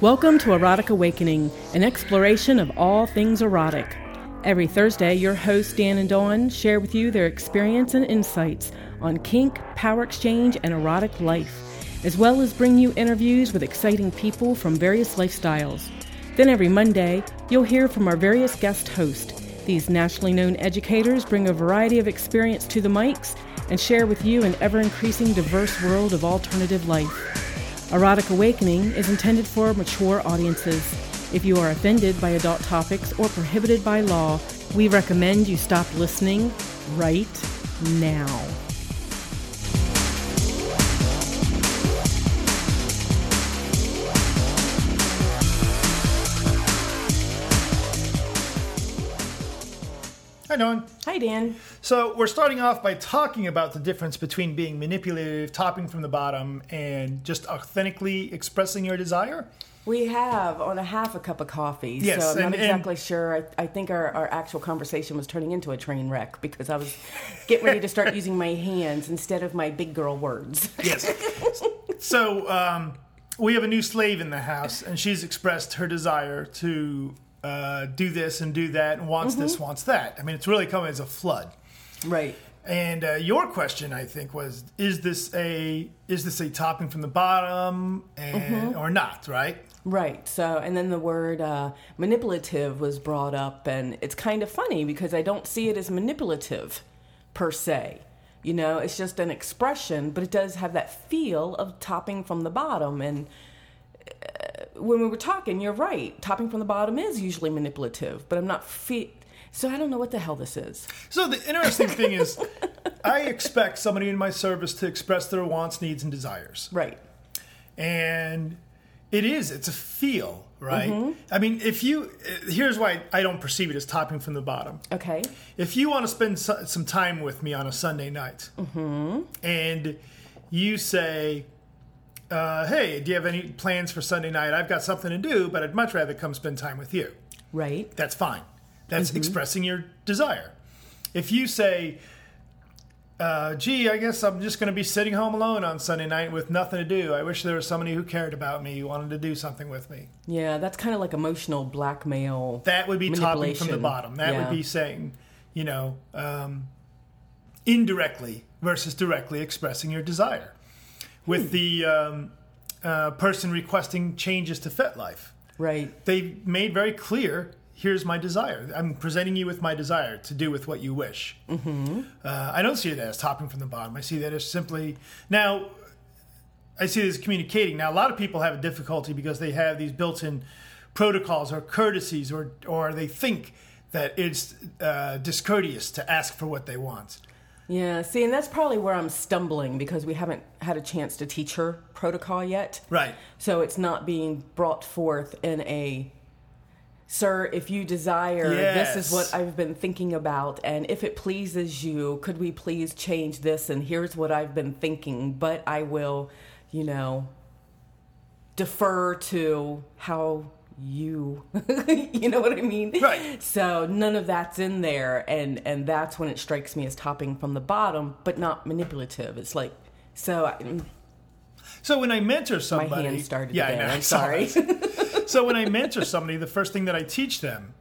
Welcome to Erotic Awakening, an exploration of all things erotic. Every Thursday, your hosts Dan and Dawn share with you their experience and insights on kink, power exchange, and erotic life, as well as bring you interviews with exciting people from various lifestyles. Then every Monday, you'll hear from our various guest hosts. These nationally known educators bring a variety of experience to the mics and share with you an ever increasing diverse world of alternative life. Erotic Awakening is intended for mature audiences. If you are offended by adult topics or prohibited by law, we recommend you stop listening right now. Dawn. Hi, Dan. So we're starting off by talking about the difference between being manipulative, topping from the bottom, and just authentically expressing your desire. We have on a half a cup of coffee, Yes, so I'm and- not exactly sure. I, I think our, our actual conversation was turning into a train wreck because I was getting ready to start using my hands instead of my big girl words. Yes. so um, we have a new slave in the house, and she's expressed her desire to uh, do this and do that, and wants this, wants that. I mean, it's really coming as a flood. Right. And uh, your question, I think, was: Is this a is this a topping from the bottom, and, or not? Right? Right. So, and then the word uh, manipulative was brought up, and it's kind of funny because I don't see it as manipulative per se. You know, it's just an expression, but it does have that feel of topping from the bottom. And when we were talking, you're right. Topping from the bottom is usually manipulative, but I'm not fe- So I don't know what the hell this is. So the interesting thing is, I expect somebody in my service to express their wants, needs, and desires, Right. and it is it's a feel, right? Mm-hmm. I mean, if you here's why I don't perceive it as topping from the bottom. Okay. If you want to spend some time with me on a Sunday night, Mm-hmm. and you say. Uh, hey, do you have any plans for Sunday night? I've got something to do, but I'd much rather come spend time with you. Right. that's fine. That's Mm-hmm. expressing your desire. If you say, uh, gee, I guess I'm just going to be sitting home alone on Sunday night with nothing to do. I wish there was somebody who cared about me, who wanted to do something with me. Yeah, that's kind of like emotional blackmail. That would be topping from the bottom. That Yeah. would be saying, you know, um, indirectly versus directly expressing your desire. With Hmm. the um, uh, person requesting changes to FetLife. Right. they made very clear here's my desire i'm presenting you with my desire to do with what you wish mm-hmm. uh, i don't see it as topping from the bottom i see that as simply now i see this communicating now a lot of people have a difficulty because they have these built-in protocols or courtesies or or they think that it's uh, discourteous to ask for what they want Yeah, see, and that's probably where I'm stumbling because we haven't had a chance to teach her protocol yet. right So it's not being brought forth in a, sir, if you desire, this is what I've been thinking about, and if it pleases you, could we please change this? And here's what I've been thinking, but I will, you know, defer to how you you know what i mean Right. so none of that's in there and and that's when it strikes me as topping from the bottom but not manipulative it's like so I, so when i mentor somebody my hand started yeah I know, I'm sorry. so when I mentor somebody, the first thing that I teach them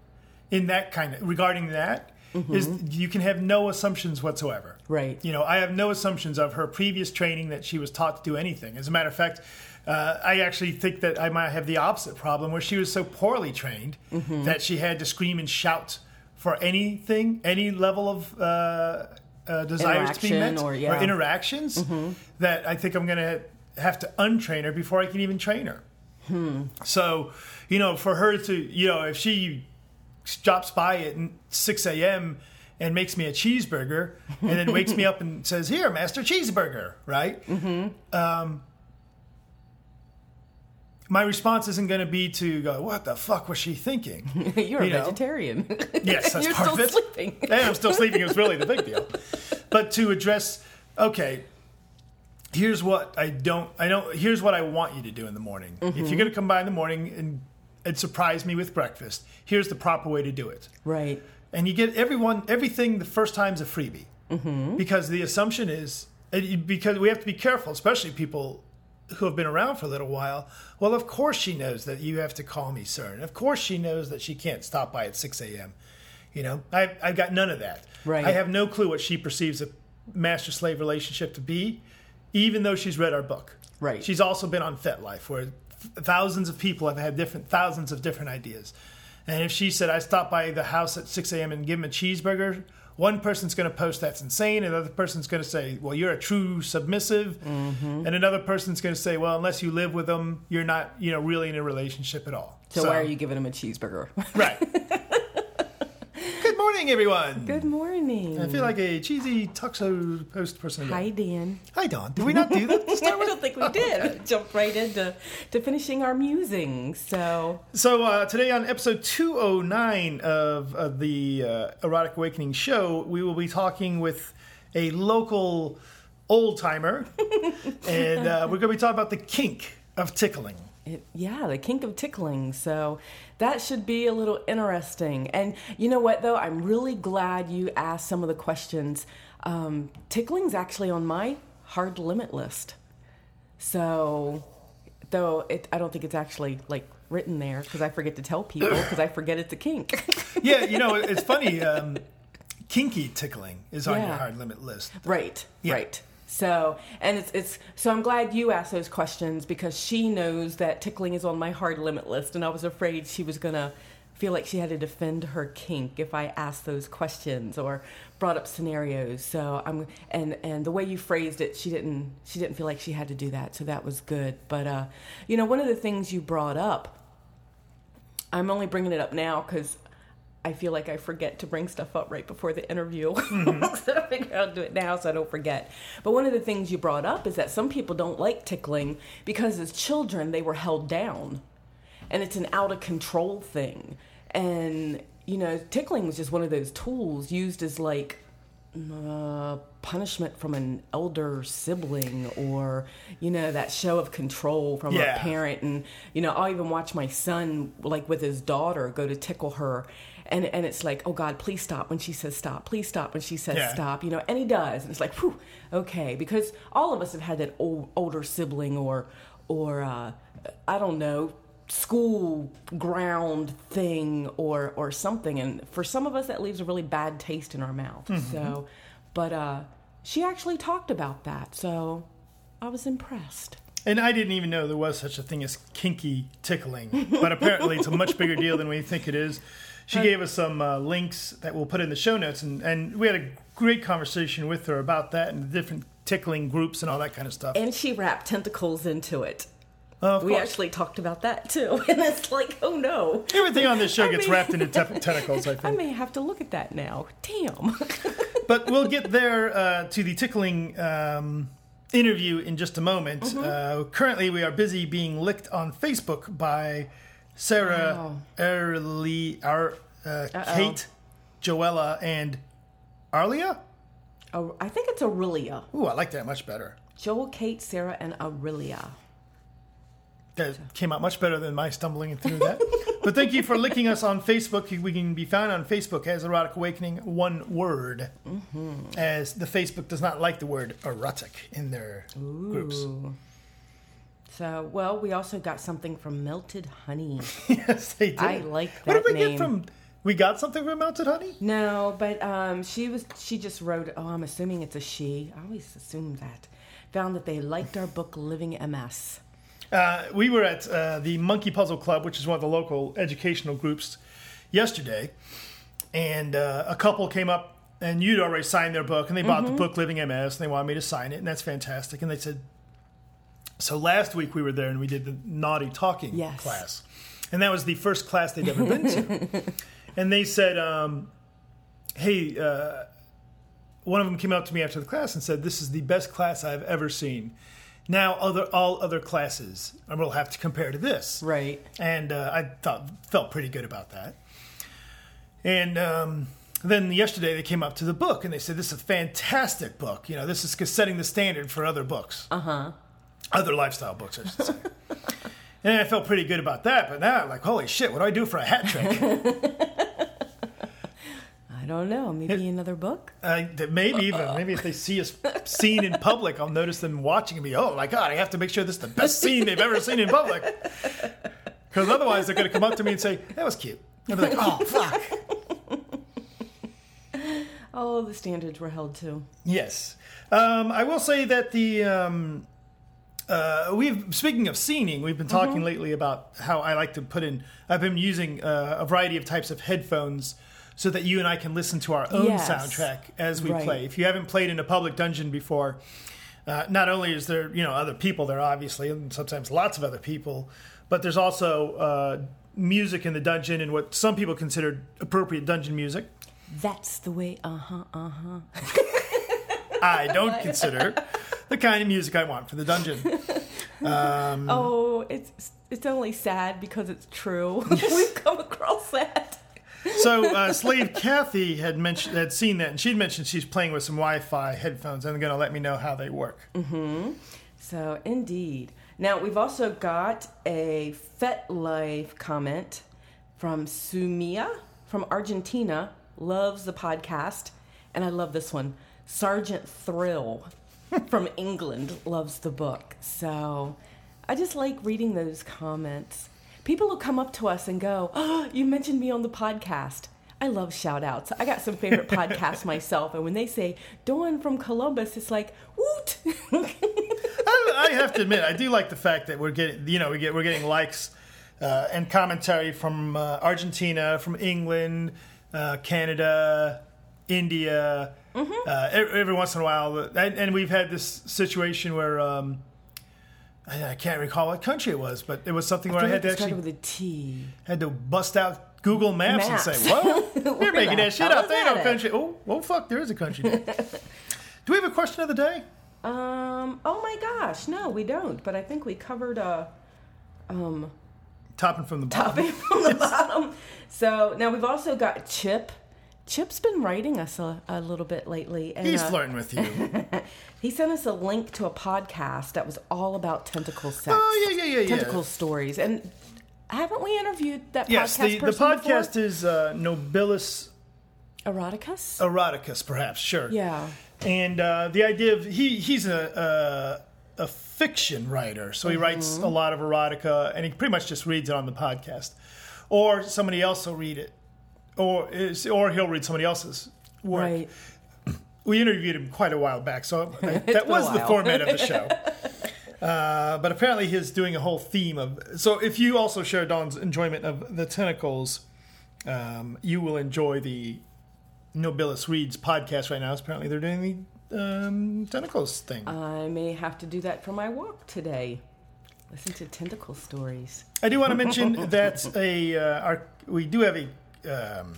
in that kind of regarding that mm-hmm. is you can have no assumptions whatsoever. Mm-hmm. Right. You know, I have no assumptions of her previous training that she was taught to do anything. As a matter of fact, uh, I actually think that I might have the opposite problem where she was so poorly trained Mm-hmm. that she had to scream and shout for anything, any level of uh, uh, desires to be met or- yeah. Mm-hmm. interactions that I think I'm going to have to untrain her before I can even train her. Hmm. So, you know, for her to, you know, if she drops by at 6 a.m. and makes me a cheeseburger and then wakes me up and says, Here, Master Cheeseburger, right? Mm-hmm. Um, my response isn't going to be to go, What the fuck was she thinking? you're a know? vegetarian Yes, that's you're part still of it. sleeping and I'm still sleeping It was really the big deal. But to address, okay, here's what I don't, I don't, here's what I want you to do in the morning. If you're going to come by in the morning and, and surprise me with breakfast, here's the proper way to do it. right And you get everyone, everything the first time's a freebie. Mm-hmm. Because the assumption is, because we have to be careful, especially people who have been around for a little while, well, of course she knows that you have to call me sir. And of course she knows that she can't stop by at 6 a.m. You know, I, I've got none of that. Right. I have no clue what she perceives a master slave relationship to be, even though she's read our book. Right. She's also been on FetLife, where thousands of people have had different thousands of different ideas. And if she said, I stopped by the house at 6 a.m. and give him a cheeseburger, one person's going to post that's insane. Another person's going to say, well, you're a true submissive. Mm-hmm. And another person's going to say, well, unless you live with them, you're not, you know, really in a relationship at all. So, why are you giving him a cheeseburger? Right. Good morning, everyone. Good morning. I feel like a cheesy Tuxo post person. Hi, Dan. Hi, Dawn. Did we not do that I don't think we did. Jumped right into to finishing our musings. So So uh, today on episode 209 of, of the uh, Erotic Awakening show, we will be talking with a local old timer, and uh, we're going to be talking about the kink of tickling. It, yeah, the kink of tickling. So that should be a little interesting. And you know what, though? I'm really glad you asked some of the questions. Um, tickling's actually on my hard limit list. So, though it, I don't think it's actually like written there because I forget to tell people because I forget it's a kink. Yeah, you know, it's funny. Um, kinky tickling is on your hard limit list. Right. Yeah. Right. So, and it's it's so I'm glad you asked those questions because she knows that tickling is on my hard limit list, and I was afraid she was gonna feel like she had to defend her kink if I asked those questions or brought up scenarios. So I'm and and the way you phrased it, she didn't she didn't feel like she had to do that, so that was good. But uh, you know, one of the things you brought up, I'm only bringing it up now because I feel like I forget to bring stuff up right before the interview. so I figure I'll do it now so I don't forget. But one of the things you brought up is that some people don't like tickling because as children they were held down. And it's an out of control thing. And, you know, tickling was just one of those tools used as like uh, punishment from an elder sibling or you know that show of control from Yeah. a parent and you know i'll even watch my son like with his daughter go to tickle her and and it's like oh god please stop when she says stop. Please stop when she says Yeah. stop you know and he does. And it's like whew okay. Because all of us have had that old, older sibling or or uh, i don't know school ground thing or or something. And for some of us that leaves a really bad taste in our mouth. So but uh she actually talked about that. So i was impressed. And I didn't even know there was such a thing as kinky tickling, but apparently it's a much bigger deal than we think it is. She gave us some uh, links that we'll put in the show notes, and, and we had a great conversation with her about that and the different tickling groups and all that kind of stuff. and she wrapped tentacles into it. Of we actually talked about that too. And it's like oh no. Everything on this show I gets mean- wrapped into te- tentacles, I think. i may have to look at that now. Damn. But we'll get there uh, to the tickling um, interview in just a moment. Mm-hmm. Uh, currently, we are busy being licked on Facebook by Sarah, Wow. Early, Ar, uh, Kate, Joella, and Arlia. Oh, i think it's aurelia Ooh, I like that much better. joel kate sarah and aurelia That came out much better than my stumbling through that. but thank you for licking us on Facebook. We can be found on Facebook as Erotic Awakening, one word, as the Facebook does not like the word erotic in their groups. So, well, we also got something from Melted Honey. yes, they did. I like What did we name. get from? We got something from Melted Honey. No, but um, she was she just wrote. Oh, I'm assuming it's a she. I always assume that. Found that they liked our book Living MS. Uh, we were at uh, the Monkey Puzzle Club, which is one of the local educational groups, yesterday, and uh, a couple came up, and you'd already signed their book, and they bought the Mm-hmm. book Living MS, and they wanted me to sign it, and that's fantastic. And they said, so last week we were there, and we did the naughty talking Yes. class, and that was the first class they'd ever been to, and they said, um, hey. Uh, one of them came up to me after the class and said, "This is the best class I've ever seen." Now, other all other classes I will have to compare to this, Right. and uh, I thought felt pretty good about that. And um, then yesterday they came up to the book and they said, "This is a fantastic book. You know, this is setting the standard for other books, Uh huh. Other lifestyle books, I should say." and I felt pretty good about that. But now, I'm like, holy shit, what do I do for a hat trick? I don't know. Maybe another book. Uh, maybe even maybe if they see us scene in public, I'll notice them watching me. Oh my god! I have to make sure this is the best scene they've ever seen in public. Because otherwise, they're going to come up to me and say, "That was cute." And I'll be like, "Oh fuck." Oh, the standards were held to. Yes, um, I will say that the um, uh, we've speaking of scening, we've been talking lately about how I like to put in. I've been using uh, a variety of types of headphones so that you and I can listen to our own Yes. soundtrack as we Right. play. If you haven't played in a public dungeon before, uh, not only is there you know other people there, obviously, and sometimes lots of other people, but there's also uh, music in the dungeon and what some people consider appropriate dungeon music. That's the way. Uh huh. Uh huh. I don't consider the kind of music I want for the dungeon. Um, Oh, it's it's only sad because it's true. We've come across that. So, uh, slave Kathy had mentioned had seen that, and she'd mentioned she's playing with some Wi-Fi headphones, and going to let me know how they work. So indeed. Now we've also got a FetLife comment from Sumia from Argentina. Loves the podcast, and I love this one. Sergeant Thrill from England loves the book. So I just like reading those comments. People will come up to us and go, "Oh, you mentioned me on the podcast." I love shout outs. I got some favorite podcasts myself, and when they say Dawn from Columbus, it's like, woot! I, I have to admit, I do like the fact that we're getting, you know, we get we're getting likes uh, and commentary from uh, Argentina, from England, uh, Canada, India. Uh, every, every once in a while, and, and we've had this situation where um, I, I can't recall what country it was, but it was something where I, had to actually with a T. had to bust out Google Maps, Maps. and say, "Whoa, You're making that shit up. ain't no country. Oh, oh, fuck, there is a country. Do we have a question of the day? Um. Oh my gosh, no, we don't. But I think we covered a um Topping from the bottom. topic from the bottom. So now we've also got Chip. Chip's been writing us a, a little bit lately, and He's uh, flirting with you. he sent us a link to a podcast that was all about tentacle sex. Oh, yeah, yeah, yeah, yeah. Tentacle stories, and haven't we interviewed that yes, podcast the, the podcast before? is uh, Nobilis Eroticus. Eroticus, perhaps. Sure. Yeah. And uh, the idea of he he's a a, a fiction writer, so he Mm-hmm. writes a lot of erotica, and he pretty much just reads it on the podcast, or somebody else will read it, or is, or he'll read somebody else's work. Right. We interviewed him quite a while back, so that was the format of the show. Uh, but apparently, he's doing a whole theme of. So, if you also share Dawn's enjoyment of the tentacles, um, you will enjoy the Nobilis Reads podcast right now. Apparently, they're doing the um, tentacles thing. I may have to do that for my walk today. Listen to tentacle stories. I do want to mention that a uh, our we do have a. Um,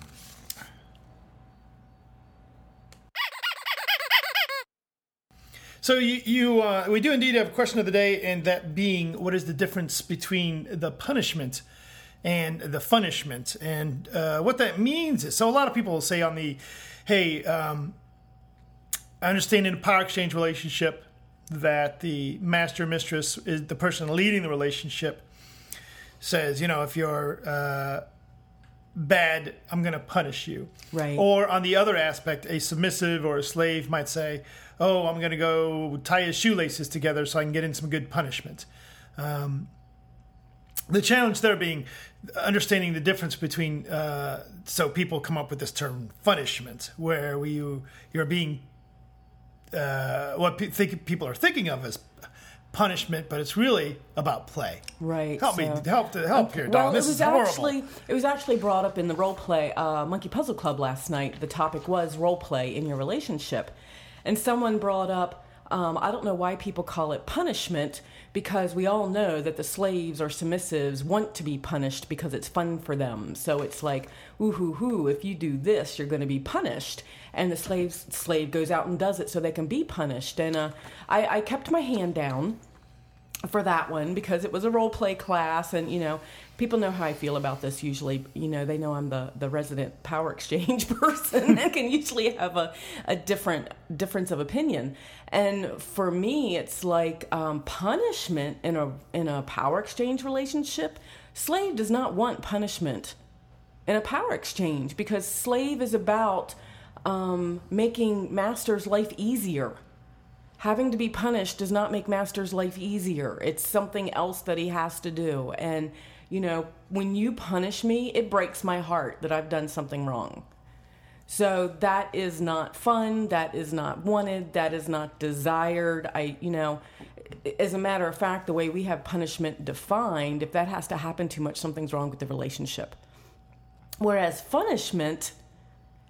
so you, you uh, we do indeed have a question of the day, and that being, what is the difference between the punishment and the punishment, and uh, what that means is. So a lot of people will say on the, hey, um, I understand in a power exchange relationship that the master mistress is the person leading the relationship says, you know, if you're uh, bad, I'm going to punish you. Right. Or on the other aspect, a submissive or a slave might say, oh, I'm going to go tie his shoelaces together so I can get in some good punishment. Um, the challenge there being understanding the difference between uh, so people come up with this term punishment where we, you you're being uh, what pe- think people are thinking of as punishment, but it's really about play. Right. Help me, help to help here, Dawn. Well, this it was is horrible. actually it was actually brought up in the role play uh, Monkey Puzzle Club last night. The topic was role play in your relationship, and someone brought up. Um, I don't know why people call it punishment because we all know that the slaves or submissives want to be punished because it's fun for them. So it's like, ooh hoo hoo, if you do this, you're going to be punished. And the slaves slave goes out and does it so they can be punished. And uh, I, I kept my hand down for that one because it was a role play class and you know people know how i feel about this usually. You know they know i'm the, the resident power exchange person and can usually have a, a different difference of opinion. And for me it's like um, punishment in a in a power exchange relationship. Slave does not want punishment in a power exchange because slave is about um, making master's life easier. Having to be punished does not make master's life easier. It's something else that he has to do. And, you know, when you punish me, it breaks my heart that I've done something wrong. So that is not fun. That is not wanted. That is not desired. I, you know, as a matter of fact, the way we have punishment defined, if that has to happen too much, something's wrong with the relationship. Whereas punishment,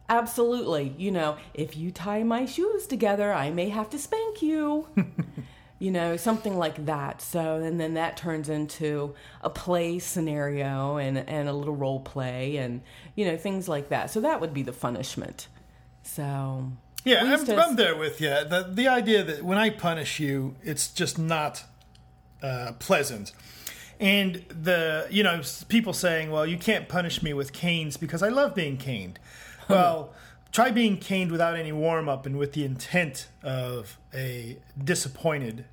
absolutely, you know, if you tie my shoes together, I may have to spank you. you know, something like that. So, and then that turns into a play scenario and, and a little role play and, you know, things like that. So that would be the punishment. So, Yeah, I'm, to- I'm there with you. The, the idea that when I punish you, it's just not uh, pleasant. And the, you know, people saying, well, you can't punish me with canes because I love being caned. Well, try being caned without any warm up and with the intent of a disappointed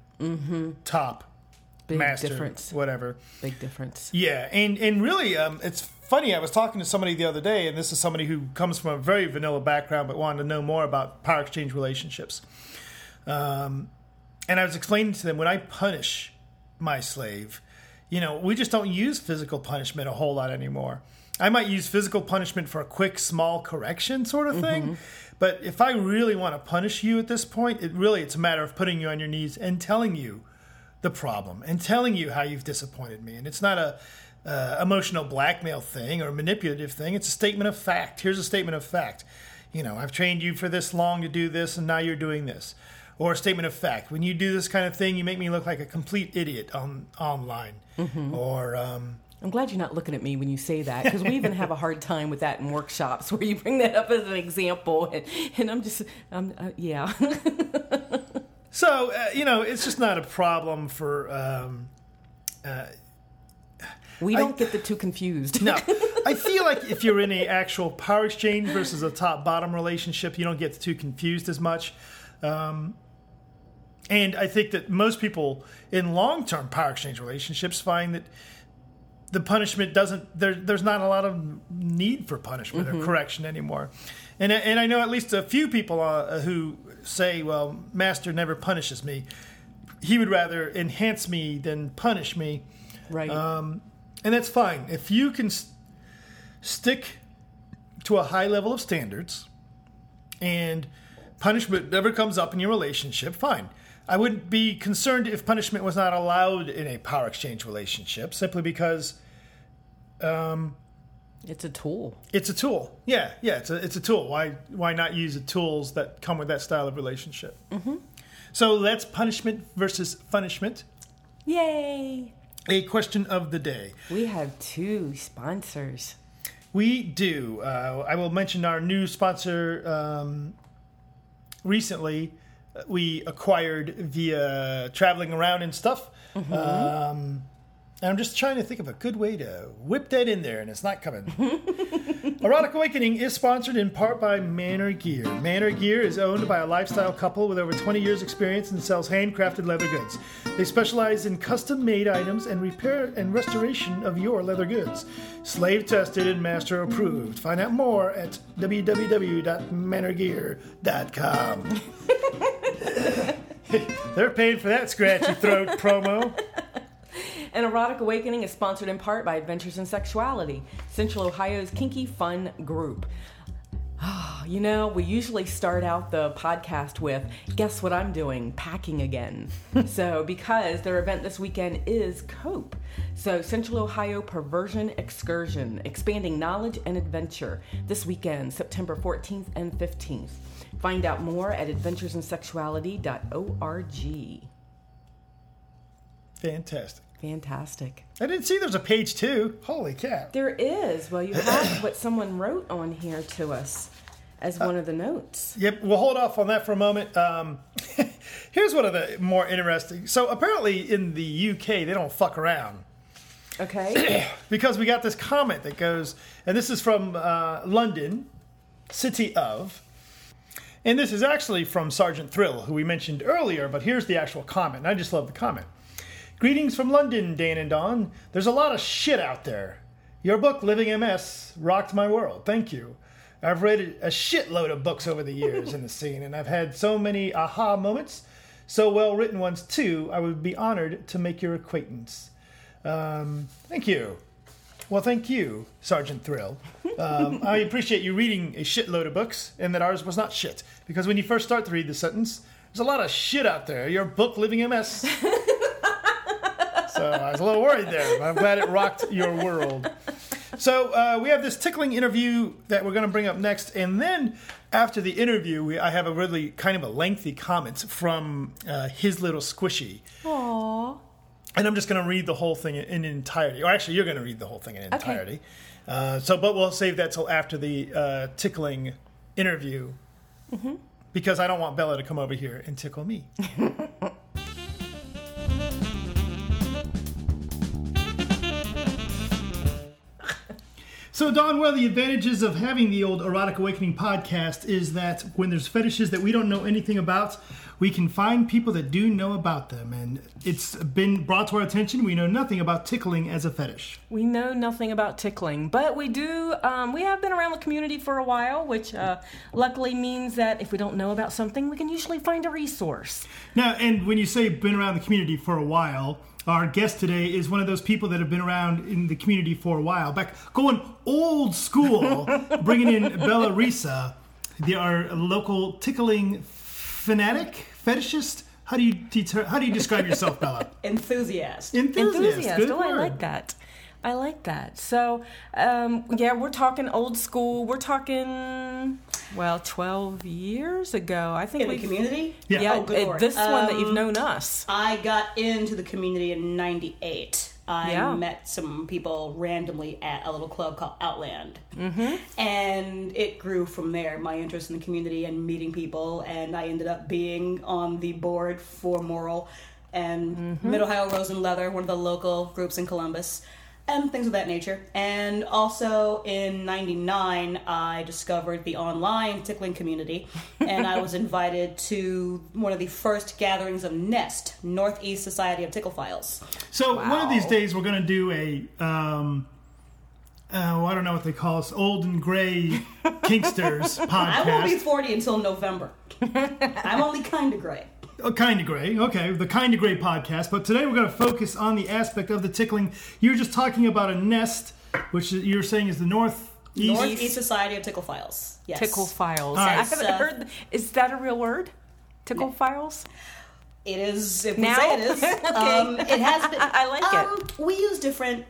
top big master, difference. whatever. Big difference. Yeah, and and really, um, it's funny. I was talking to somebody the other day, and this is somebody who comes from a very vanilla background, but wanted to know more about power exchange relationships. Um, and I was explaining to them when I punish my slave, you know, we just don't use physical punishment a whole lot anymore. I might use physical punishment for a quick, small correction sort of thing. But if I really want to punish you at this point, it really it's a matter of putting you on your knees and telling you the problem and telling you how you've disappointed me. And it's not a uh, emotional blackmail thing or manipulative thing. It's a statement of fact. Here's a statement of fact. You know, I've trained you for this long to do this, and now you're doing this. Or a statement of fact. When you do this kind of thing, you make me look like a complete idiot on online. Or um, I'm glad you're not looking at me when you say that because we even have a hard time with that in workshops where you bring that up as an example, and, and I'm just, um, uh, yeah. so uh, you know, it's just not a problem for. Um, we don't get the two confused. No, I feel like if you're in a actual power exchange versus a top bottom relationship, you don't get too confused as much. Um, and I think that most people in long term power exchange relationships find that the punishment doesn't there, there's not a lot of need for punishment or mm-hmm. correction anymore. And uh, and I know at least a few people uh, uh, who say, well, master never punishes me. He would rather enhance me than punish me right. Um, and that's fine if you can s- stick to a high level of standards and punishment never comes up in your relationship fine i wouldn't be concerned if punishment was not allowed in a power exchange relationship simply because it's a tool. it's a tool yeah yeah it's a, it's a tool why why not use the tools that come with that style of relationship mm-hmm. so that's punishment versus punishment Yay! a question of the day We have two sponsors. We do. Uh, I will mention our new sponsor. Um, recently, we acquired via traveling around and stuff. Um, and I'm just trying to think of a good way to whip that in there, and it's not coming. Erotic Awakening is sponsored in part by Manor Gear. Manor Gear is owned by a lifestyle couple with over 20 years' experience and sells handcrafted leather goods. They specialize in custom made items and repair and restoration of your leather goods. Slave tested and master approved. Find out more at www.manorgear.com. They're paying for that scratchy throat promo. An Erotic Awakening is sponsored in part by Adventures in Sexuality, Central Ohio's kinky fun group. Ah, you know, we usually start out the podcast with, guess what I'm doing? Packing again. so, because their event this weekend is COPE. So, Central Ohio Perversion Excursion, expanding knowledge and adventure this weekend, September 14th and 15th. Find out more at adventuresinSexuality.org. Fantastic. Fantastic. I didn't see there's a page two. Holy cow. There is. Well, you have what someone wrote on here to us as one of the notes. Yep, we'll hold off on that for a moment. Um, here's one of the more interesting. So apparently in the UK they don't fuck around Okay. because we got this comment that goes, and this is from uh, London, city of, and this is actually from Sergeant Thrill, who we mentioned earlier. But here's the actual comment. and I just love the comment. Greetings from London, Dan and Dawn. There's a lot of shit out there. Your book, Living MS, rocked my world. Thank you. I've read a shitload of books over the years in the scene, and I've had so many aha moments, so well written ones too. I would be honored to make your acquaintance. Um, thank you. Well, thank you, Sergeant Thrill. Um, I appreciate you reading a shitload of books, and that ours was not shit. Because when you first start to read the sentence, there's a lot of shit out there. Your book, Living MS. so I was a little worried there. but I'm glad it rocked your world. So uh, we have this tickling interview that we're going to bring up next, and then after the interview, we, I have a really kind of a lengthy comment from uh, his little squishy. Aww. And I'm just going to read the whole thing in entirety. Or actually, you're going to read the whole thing in entirety. Uh, so, but we'll save that till after the uh, tickling interview, because I don't want Bella to come over here and tickle me. So, Dawn, one of the advantages of having the old Erotic Awakening podcast is that when there's fetishes that we don't know anything about, we can find people that do know about them. And it's been brought to our attention. We know nothing about tickling as a fetish. We know nothing about tickling, but we do. Um, we have been around the community for a while, which uh, luckily means that if we don't know about something, we can usually find a resource. Now, and when you say been around the community for a while, our guest today is one of those people that have been around in the community for a while, back going old school, bringing in Bella Risa, the, our local tickling fanatic, fetishist. How do you deter, how do you describe yourself, Bella? Enthusiast. Enthusiast. Enthusiast. Good oh, I like that. I like that. So, um, yeah, we're talking old school. We're talking, well, 12 years ago. I think In the community? Yeah. Yeah, Oh, good uh, lord. this one that you've Um, known us. I got into the community in 98. I Yeah. met some people randomly at a little club called Outland. Mm-hmm. And it grew from there, my interest in the community and meeting people. And I ended up being on the board for Moral and Mid Ohio Rose and Leather, one of the local groups in Columbus. And things of that nature. And also in 99, I discovered the online tickling community. And I was invited to one of the first gatherings of NEST, Northeast Society of Ticklephiles. So one of these days we're going to do a, um, uh, I don't know what they call us, old and gray Kinksters podcast. I won't be 40 until November. I'm only kind of gray. Oh, kind of gray. Okay, the kind of gray podcast. But today we're going to focus on the aspect of the tickling. You were just talking about a nest, which you were saying is the northeast. Northeast Society of Ticklephiles. Yes. Ticklephiles. All right. I haven't So- heard. Is that a real word? Ticklephiles? It is, if Now? we say it is. Okay. um, it has been. I like um, it. We use different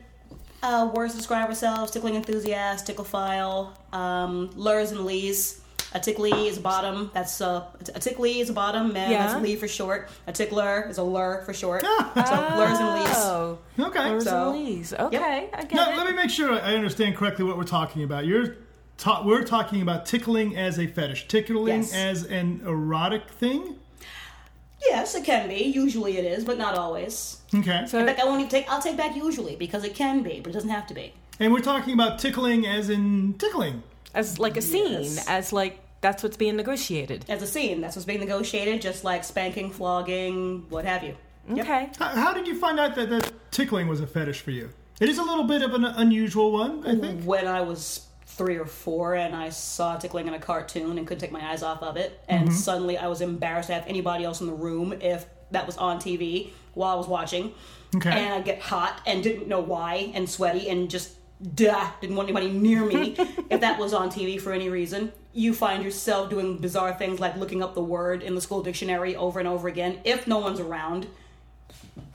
uh, words to describe ourselves tickling enthusiast, ticklephile, um, lers and lees. A tickly is a bottom. That's a, a tickly is a bottom. Man, Yeah. that's a lee for short. A tickler is a ler for short. Ah. so lers and lees. Oh, Okay. Lers So- and lees. Okay, I get Now, it. let me make sure I understand correctly what we're talking about. You're ta- we're talking about tickling as a fetish, tickling Yes. as an erotic thing. Yes, it can be. Usually it is, but not always. Okay. So- In fact, I won't even take. I'll take back usually because it can be, but it doesn't have to be. and we're talking about tickling as in tickling. as like a scene, Yes. as like that's what's being negotiated. As a scene, that's what's being negotiated, just like spanking, flogging, what have you. Yep. Okay. How, how did you find out that, that tickling was a fetish for you? It is a little bit of an unusual one, I think. when I was three or four and I saw tickling in a cartoon and couldn't take my eyes off of it, and mm-hmm. suddenly I was embarrassed to have anybody else in the room if that was on TV while I was watching. Okay. And I'd get hot and didn't know why and sweaty and just duh, didn't want anybody near me if that was on TV for any reason. You find yourself doing bizarre things like looking up the word in the school dictionary over and over again if no one's around.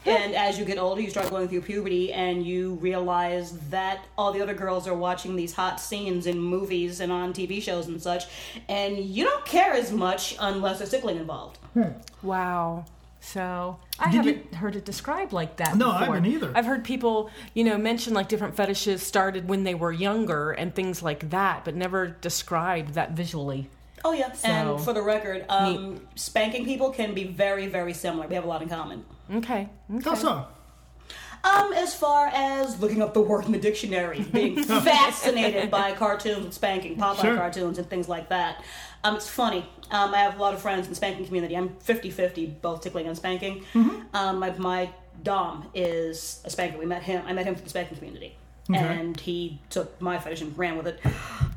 And as you get older, you start going through puberty and you realize that all the other girls are watching these hot scenes in movies and on TV shows and such, and you don't care as much unless there's tickling involved. Hmm. Wow. So I Did haven't heard it described like that. No, I before. haven't either. I've heard people, you know, mention like different fetishes started when they were younger and things like that, but never described that visually. Oh, yeah. So- and for the record, um, spanking people can be very, very similar. We have a lot in common. Okay. okay. How so? Um, as far as looking up the word in the dictionary, being fascinated by cartoons and spanking, Popeye Sure. cartoons and things like that. Um, it's funny. Um, I have a lot of friends in the spanking community. I'm 50-50, both tickling and spanking. Um, my, my Dom is a spanker. We met him. I met him through the spanking community. and he took my fetish and ran with it.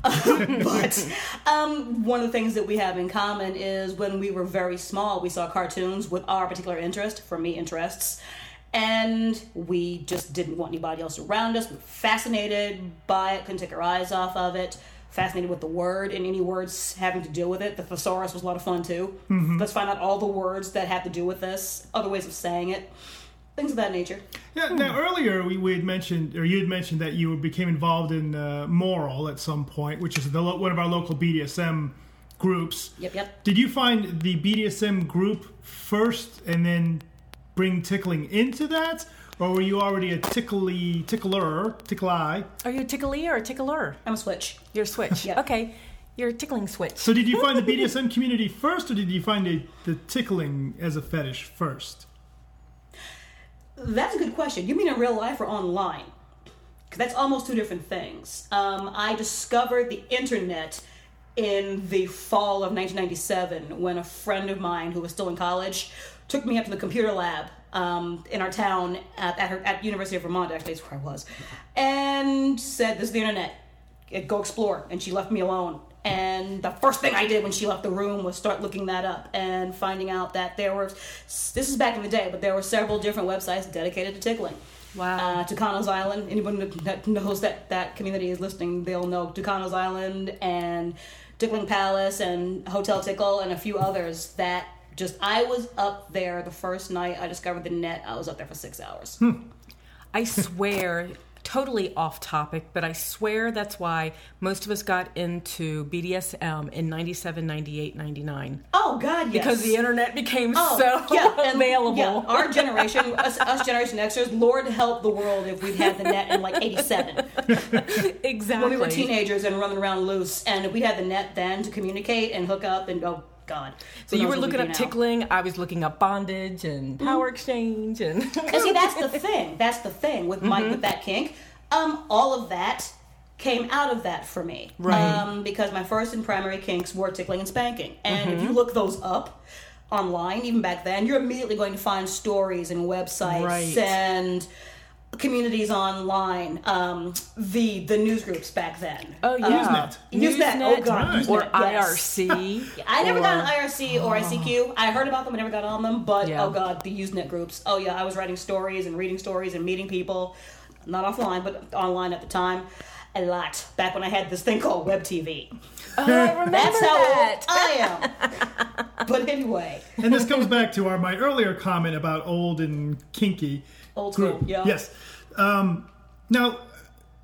but um, one of the things that we have in common is when we were very small, we saw cartoons with our particular interest, for me, interests. And we just didn't want anybody else around us. We were fascinated by it, couldn't take our eyes off of it fascinated with the word and any words having to do with it. The thesaurus was a lot of fun too. Mm-hmm. Let's find out all the words that have to do with this, other ways of saying it, things of that nature. Yeah. Now earlier we, we had mentioned, or you had mentioned that you became involved in uh, Moral at some point, which is the, lo- one of our local BDSM groups. Yep, yep. Did you find the BDSM group first, and then bring tickling into that, or were you already a tickly tickler, tickle eye? Are you a tickly or a tickler? I'm a switch. You're a switch. Yeah. Okay. You're a tickling switch. So did you find the BDSM community first, or did you find the, the tickling as a fetish first? That's a good question. You mean in real life or online? Because that's almost two different things. Um, I discovered the internet in the fall of 1997 when a friend of mine who was still in college took me up to the computer lab um, in our town at, at, her, at University of Vermont, actually, is where I was, and said, This is the internet. Go explore. And she left me alone. And the first thing I did when she left the room was start looking that up and finding out that there were, this is back in the day, but there were several different websites dedicated to tickling. Wow. Uh, Tucano's Island, anyone that knows that that community is listening, they'll know Tucano's Island and Tickling Palace and Hotel Tickle and a few others that just, I was up there the first night I discovered the net, I was up there for six hours. Hmm. I swear, totally off topic, but I swear that's why most of us got into BDSM in 97, 98, 99. Oh, God, yes. Because the internet became Oh, so yeah, and- available. Yeah, our generation, us, us Generation Xers, Lord help the world if we'd had the net in like '87 exactly. when we were teenagers and running around loose, and if we'd had the net then to communicate and hook up and oh God. So you were looking up now. tickling. I was looking up bondage and power exchange and. And see, that's the thing. That's the thing with Mike Mm-hmm. with that kink. Um, all of that came out of that for me. Right. Um, because my first and primary kinks were tickling and spanking. And if you Mm-hmm. look those up online, even back then, you're immediately going to find stories and websites Right. and communities online. Um, the the news groups back then. Oh yeah, Usenet. Usenet, oh God, Right. or yes. IRC. I never or- got an IRC or ICQ. I heard about them, I never got on them. But Yeah. oh god, the Usenet groups. Oh yeah, I was writing stories and reading stories and meeting people, not offline but online at the time, a lot. Back when I had this thing called Web TV. Oh, I remember That's how that. old I am. but anyway, And this comes back to our my earlier comment about old and kinky. Old school, group. yeah. Yes. Um, now,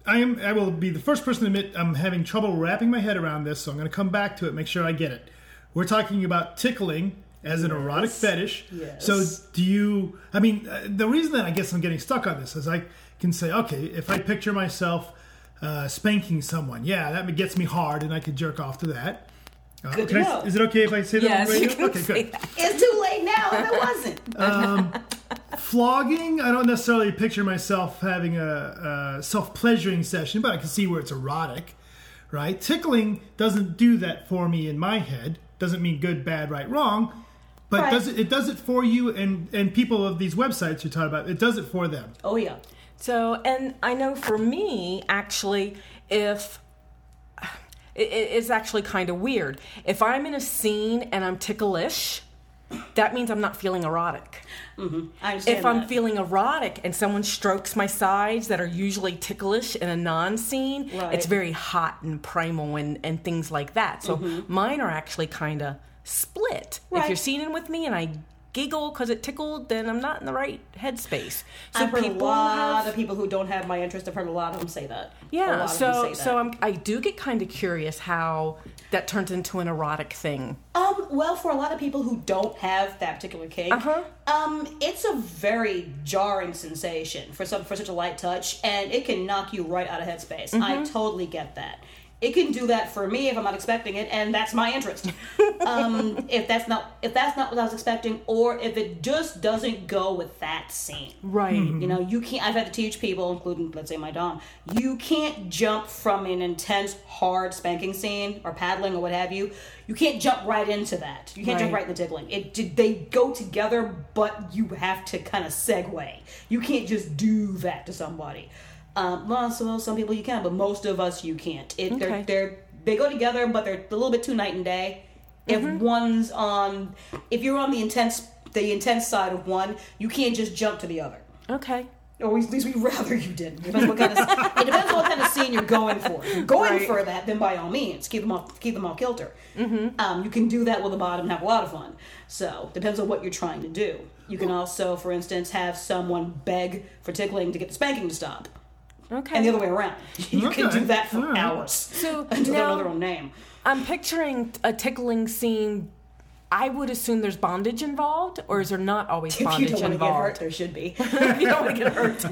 I am. I will be the first person to admit I'm having trouble wrapping my head around this, so I'm going to come back to it, make sure I get it. We're talking about tickling as an erotic fetish. Yes. So, do you? I mean, uh, the reason that I guess I'm getting stuck on this is I can say, okay, if I picture myself uh, spanking someone, yeah, that gets me hard, and I could jerk off to that. Uh, Good to can I- is it okay if I say that? Yes, you can okay, say good. that. it's too late now if it wasn't. flogging i don't necessarily picture myself having a, a self-pleasuring session but i can see where it's erotic right tickling doesn't do that for me in my head doesn't mean good bad right wrong but Right. does it, it does it for you and and people of these websites you're talking about it does it for them Oh yeah. So, and I know for me, actually, if it, it's actually kind of weird. If I'm in a scene and I'm ticklish, that means I'm not feeling erotic. Mm-hmm. I understand. If I'm that. feeling erotic and someone strokes my sides that are usually ticklish in a non scene, Right. it's very hot and primal and, and things like that. So mm-hmm. mine are actually kind of split. If you're scening with me and I giggle because it tickled, then I'm not in the right headspace. So I've heard a lot have- of people who don't have my interest. I've heard a lot of them say that. yeah, so of them say that. so I'm, I do get kind of curious how that turns into an erotic thing. Um, well, for a lot of people who don't have that particular kink, Uh-huh. um, it's a very jarring sensation for some for such a light touch, and it can knock you right out of headspace. I Mm-hmm. totally get that. It can do that for me if I'm not expecting it, and that's my interest. um, if that's not if that's not what I was expecting, or if it just doesn't go with that scene. Right. You know, you can't. I've had to teach people, including let's say my dom, you can't jump from an intense, hard spanking scene or paddling or what have you. You can't jump right into that. You can't jump Right. right into tickling. It did they go together, but you have to kind of segue. You can't just do that to somebody. Um, well, so some people you can, but most of us you can't. It, Okay. they're, they're they go together, but they're a little bit too night and day. If one's on, if you're on the intense the intense side of one, you can't just jump to the other. Okay. Or at least we'd rather you didn't. Depends what kind of, it depends on what kind of scene you're going for. If you're going Right. for that, then by all means, keep them all keep them all kilter. Mm-hmm. Um, you can do that with a bottom and have a lot of fun. So depends on what you're trying to do. You can also, for instance, have someone beg for tickling to get the spanking to stop, Okay. and the other way around. You can do that for All right. hours So until now- know their own name. I'm picturing a tickling scene. I would assume there's bondage involved, or is there not always If you bondage don't want to get hurt, involved? there should be. you don't want to get hurt.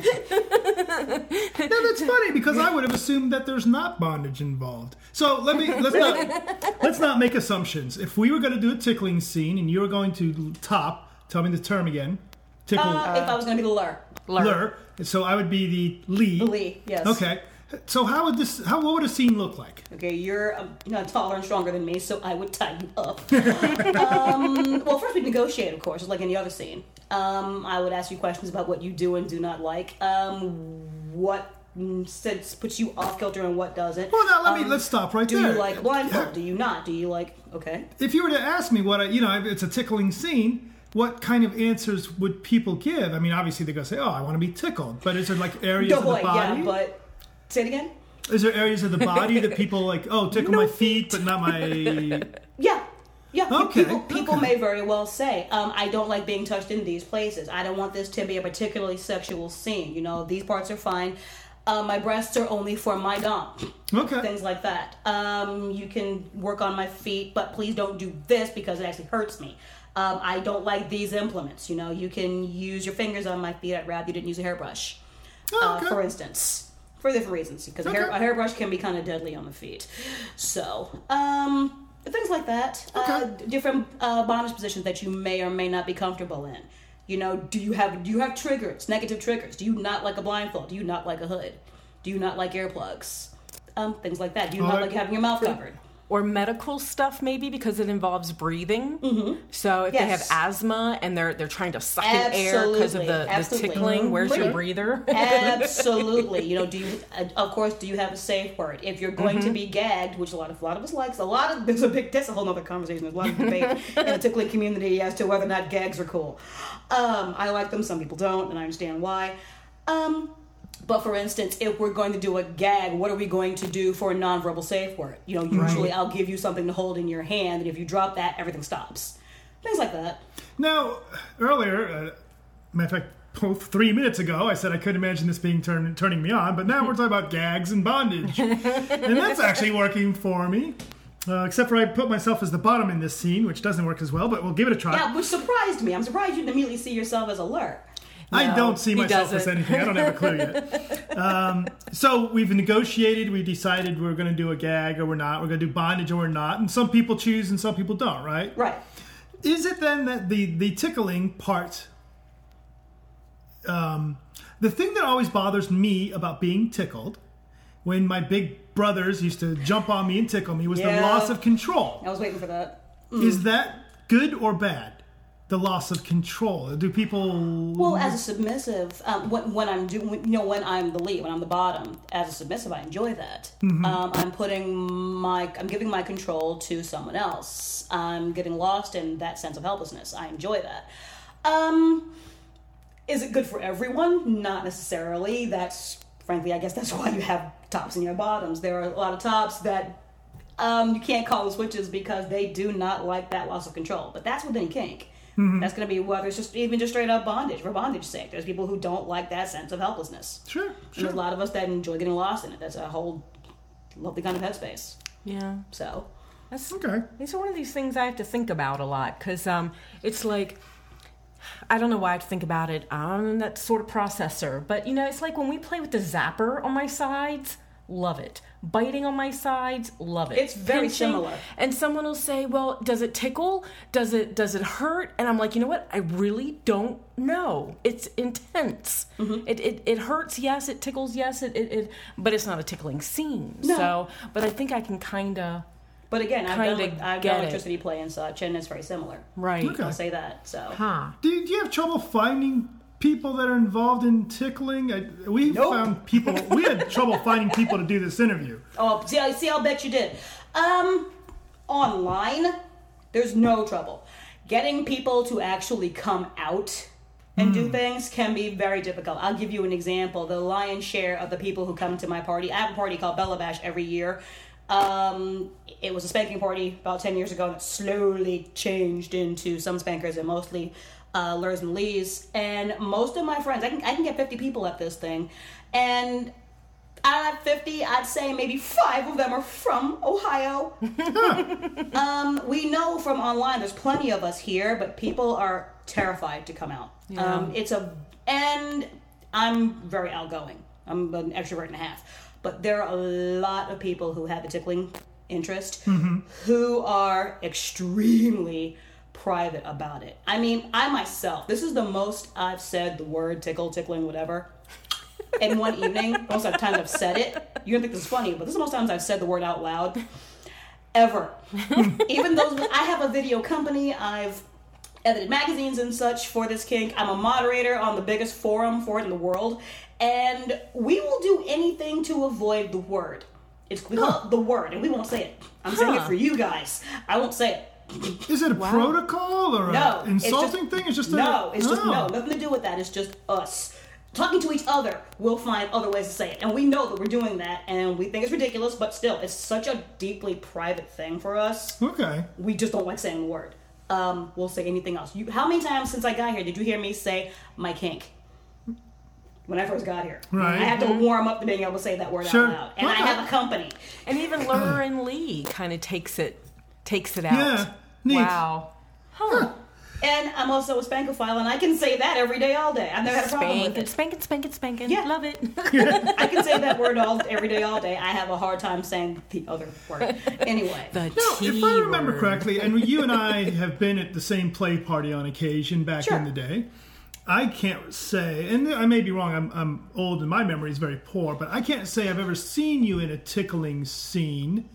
Yeah, that's funny because I would have assumed that there's not bondage involved. So let me let's not let's not make assumptions. If we were going to do a tickling scene and you were going to top, tell me the term again, tickle Uh, if I was going to be the ler, ler. So I would be the lee. the Lee, yes. Okay. So how would this? How what would a scene look like? Okay, you're um, you know, taller and stronger than me, so I would tighten up. um, well, first we'd negotiate, of course, like any other scene. Um, I would ask you questions about what you do and do not like. Um, what sense puts you off kilter and what doesn't. Well, now let me Um, let's stop right Do there. Do you like blindfold? Do you not? Do you like? Okay. if you were to ask me what I, you know, it's a tickling scene, what kind of answers would people give? I mean, obviously they're gonna say, "Oh, I want to be tickled," but is there like areas No, of the body? yeah, but say it again. Is there areas of the body that people like? Oh, tickle my feet, but not my. Yeah. Yeah, Okay, people, people okay. may very well say, um, I don't like being touched in these places. I don't want this to be a particularly sexual scene. You know, these parts are fine. Uh, my breasts are only for my dom. Okay. Things like that. Um, you can work on my feet, but please don't do this because it actually hurts me. Um, I don't like these implements. You know, you can use your fingers on my feet. I'd rather you didn't use a hairbrush, Oh, uh, for instance, for different reasons. Because a, hair, a hairbrush can be kind of deadly on the feet. So, um, things like that. Uh, Okay. different uh, bondage positions that you may or may not be comfortable in. You know, do you have do you have triggers, negative triggers? Do you not like a blindfold? Do you not like a hood? Do you not like earplugs? Um, things like that. Do you not like having your mouth covered? Or medical stuff maybe because it involves breathing. Mm-hmm. So if they have asthma and they're they're trying to suck in air because of the, the tickling, where's your breather? Absolutely. You know, do you? Uh, of course, do you have a safe word? If you're going to be gagged, which a lot of a lot of us likes, a lot of there's a big that's a whole other conversation. There's a lot of debate in the tickling community as to whether or not gags are cool. Um, I like them. Some people don't, and I understand why. Um, but for instance, if we're going to do a gag, what are we going to do for a nonverbal safe word? You know, usually I'll give you something to hold in your hand, and if you drop that, everything stops. Things like that. Now, earlier, uh, matter of fact, both three minutes ago, I said I couldn't imagine this being turn, turning me on, but now we're talking about gags and bondage, and that's actually working for me. Uh, except for I put myself as the bottom in this scene, which doesn't work as well, but we'll give it a try. Yeah, which surprised me. I'm surprised you didn't immediately see yourself as alert. I don't see myself as anything. I don't have a clue yet. um, so we've negotiated. We decided we're going to do a gag or we're not. We're going to do bondage or we're not. And some people choose and some people don't. Right? Right. Is it then that the the tickling part? Um, the thing that always bothers me about being tickled, when my big brothers used to jump on me and tickle me, was the loss of control. I was waiting for that. Is that good or bad? The loss of control. Do people? Well, as a submissive, um, when, when I'm doing, you know, when I'm the lee, when I'm the bottom, as a submissive, I enjoy that. Um, I'm putting my, I'm giving my control to someone else. I'm getting lost in that sense of helplessness. I enjoy that. Um, is it good for everyone? Not necessarily. That's frankly, I guess that's why you have tops and your bottoms. There are a lot of tops that um, you can't call the switches because they do not like that loss of control. But that's within kink. That's going to be whether it's just even just straight up bondage for bondage sake. There's people who don't like that sense of helplessness. sure, And there's a lot of us that enjoy getting lost in it. That's a whole lovely kind of headspace. yeah. So That's Okay. These are one of these things I have to think about a lot because um, it's like I don't know why I have to think about it. I'm that sort of processor, but you know, it's like when we play with the zapper on my sides, love it. Biting on my sides, love it. It's very similar. And someone will say, "Well, does it tickle? Does it does it hurt?" And I'm like, you know what? I really don't know. It's intense. Mm-hmm. It, it it hurts. Yes, it tickles. Yes, it it, it but it's not a tickling scene. No. So, but I think I can kind of But again, I've done, Kinda like, I've get done it. electricity play and such, and it's very similar. right. Okay. I'll say that. So Huh. Do you, do you have trouble finding people that are involved in tickling? I, we Nope. found people. We had trouble finding people to do this interview. Oh, see, I see. I'll bet you did. Um, online, there's no trouble. Getting people to actually come out and do things can be very difficult. I'll give you an example. The lion's share of the people who come to my party, I have a party called Bella Bash every year. Um, it was a spanking party about 10 years ago and it slowly changed into some spankers and mostly uh, Lers and Lees. And most of my friends, I can, I can get 50 people at this thing. And out of 50, I'd say maybe five of them are from Ohio. um, we know from online there's plenty of us here, but people are terrified to come out. Um, it's a, and I'm very outgoing. I'm an extrovert and a half. But there are a lot of people who have a tickling interest who are extremely private about it. I mean, I myself, this is the most I've said the word tickle, tickling, whatever in one evening. Most of the times I've said it. You're gonna think this is funny, but this is the most times I've said the word out loud ever. Even those I have a video company. I've edited magazines and such for this kink. I'm a moderator on the biggest forum for it in the world, and we will do anything to avoid the word. It's we call it the word, and we won't say it. I'm saying it for you guys. I won't say it. Is it a protocol or No, an insulting just- thing? It's just a, no. It's just Oh. no, nothing to do with that. It's just us talking to each other. We'll find other ways to say it, and we know that we're doing that, and we think it's ridiculous, but still, it's such a deeply private thing for us. Okay. We just don't like saying the word. Um, we'll say anything else. You, how many times since I got here did you hear me say my kink? When I first got here, Right. I had to warm up to being able to say that word Sure. out loud, and I have a company. And even Lauren Lee kind of takes it takes it out. Yeah, neat. Wow. Huh. And I'm also a spankophile, and I can say that every day, all day. I've never had a problem with Spanking, it. spanking, spanking, spanking. Yeah. Love it. I can say that word all every day, all day. I have a hard time saying the other word. Anyway, The No, T if I remember word. correctly, and you and I have been at the same play party on occasion back Sure. in the day. I can't say, and I may be wrong. I'm, I'm old and my memory is very poor, but I can't say I've ever seen you in a tickling scene,